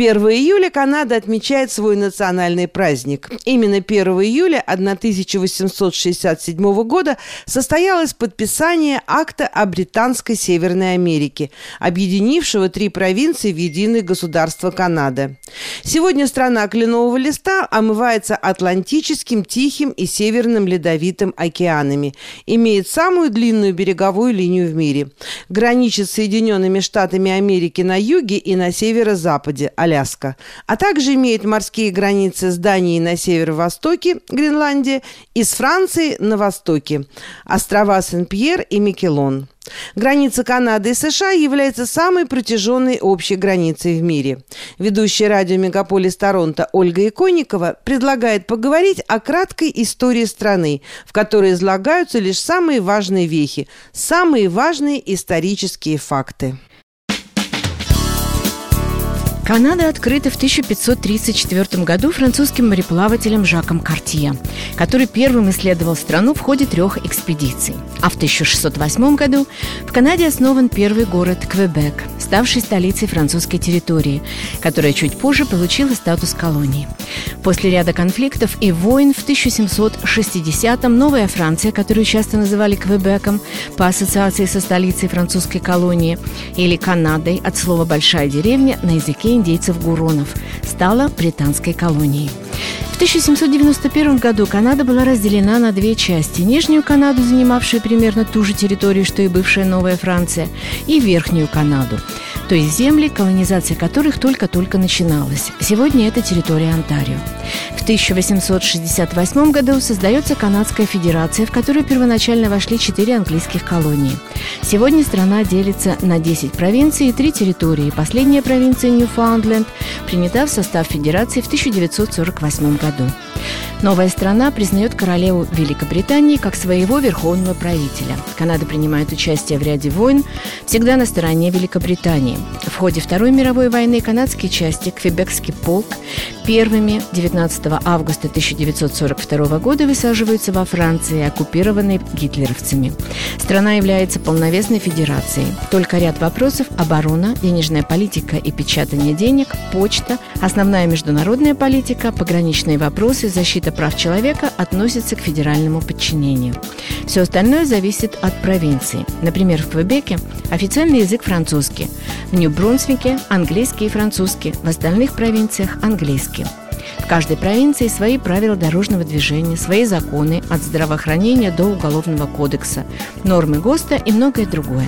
1 июля Канада отмечает свой национальный праздник. Именно 1 июля 1867 года состоялось подписание акта о Британской Северной Америке, объединившего три провинции в единое государство Канады. Сегодня страна кленового листа омывается Атлантическим, Тихим и Северным Ледовитым океанами, имеет самую длинную береговую линию в мире. Граничит с Соединенными Штатами Америки на юге и на северо-западе, Аляска, а также имеет морские границы с Данией на северо-востоке, Гренландия, и с Францией на востоке, острова Сен-Пьер и Микелон. Граница Канады и США является самой протяженной общей границей в мире. Ведущая радио «Мегаполис Торонто» Ольга Иконникова предлагает поговорить о краткой истории страны, в которой излагаются лишь самые важные вехи, самые важные исторические факты. Канада открыта в 1534 году французским мореплавателем Жаком Картье, который первым исследовал страну в ходе трех экспедиций. А в 1608 году в Канаде основан первый город Квебек, ставший столицей французской территории, которая чуть позже получила статус колонии. После ряда конфликтов и войн в 1760-м новая Франция, которую часто называли Квебеком по ассоциации со столицей французской колонии, или Канадой от слова «большая деревня» на языке индейцев Гуронов, стала британской колонией. В 1791 году Канада была разделена на две части. Нижнюю Канаду, занимавшую примерно ту же территорию, что и бывшая Новая Франция, и Верхнюю Канаду – то есть земли, колонизация которых только-только начиналась. Сегодня это территория Онтарио. В 1868 году создается Канадская федерация, в которую первоначально вошли четыре английских колонии. Сегодня страна делится на 10 провинций и три территории. Последняя провинция Ньюфаундленд принята в состав федерации в 1948 году. Новая страна признает королеву Великобритании как своего верховного правителя. Канада принимает участие в ряде войн, всегда на стороне Великобритании. Ходе Второй мировой войны канадские части, Квебекский полк, первыми 19 августа 1942 года высаживаются во Франции, оккупированной гитлеровцами. Страна является полновесной федерацией. Только ряд вопросов – оборона, денежная политика и печатание денег, почта, основная международная политика, пограничные вопросы, защита прав человека относятся к федеральному подчинению. Все остальное зависит от провинции. Например, в Квебеке официальный язык французский, в Нью-Брунсвике – английский и французский, в остальных провинциях – английский. В каждой провинции свои правила дорожного движения, свои законы от здравоохранения до уголовного кодекса, нормы ГОСТа и многое другое.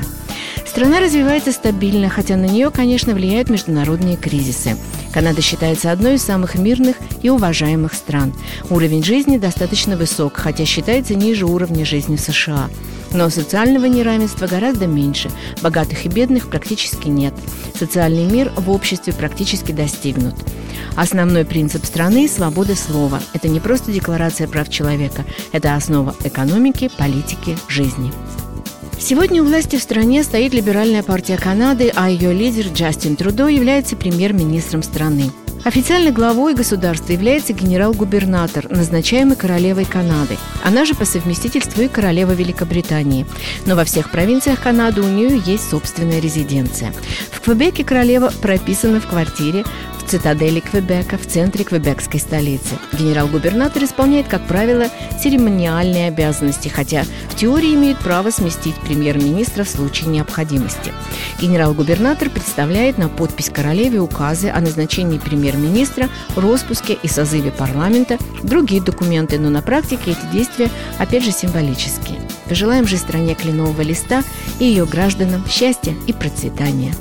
Страна развивается стабильно, хотя на нее, конечно, влияют международные кризисы. Канада считается одной из самых мирных и уважаемых стран. Уровень жизни достаточно высок, хотя считается ниже уровня жизни в США. Но социального неравенства гораздо меньше, богатых и бедных практически нет. Социальный мир в обществе практически достигнут. Основной принцип страны – свобода слова. Это не просто декларация прав человека, это основа экономики, политики, жизни. Сегодня у власти в стране стоит либеральная партия Канады, а ее лидер Джастин Трудо является премьер-министром страны. Официальной главой государства является генерал-губернатор, назначаемый королевой Канады. Она же по совместительству и королева Великобритании. Но во всех провинциях Канады у нее есть собственная резиденция. В Квебеке королева прописана в квартире цитадели Квебека, в центре квебекской столицы. Генерал-губернатор исполняет, как правило, церемониальные обязанности, хотя в теории имеет право сместить премьер-министра в случае необходимости. Генерал-губернатор представляет на подпись королеве указы о назначении премьер-министра, распуске и созыве парламента, другие документы, но на практике эти действия опять же символические. Пожелаем же стране кленового листа и ее гражданам счастья и процветания.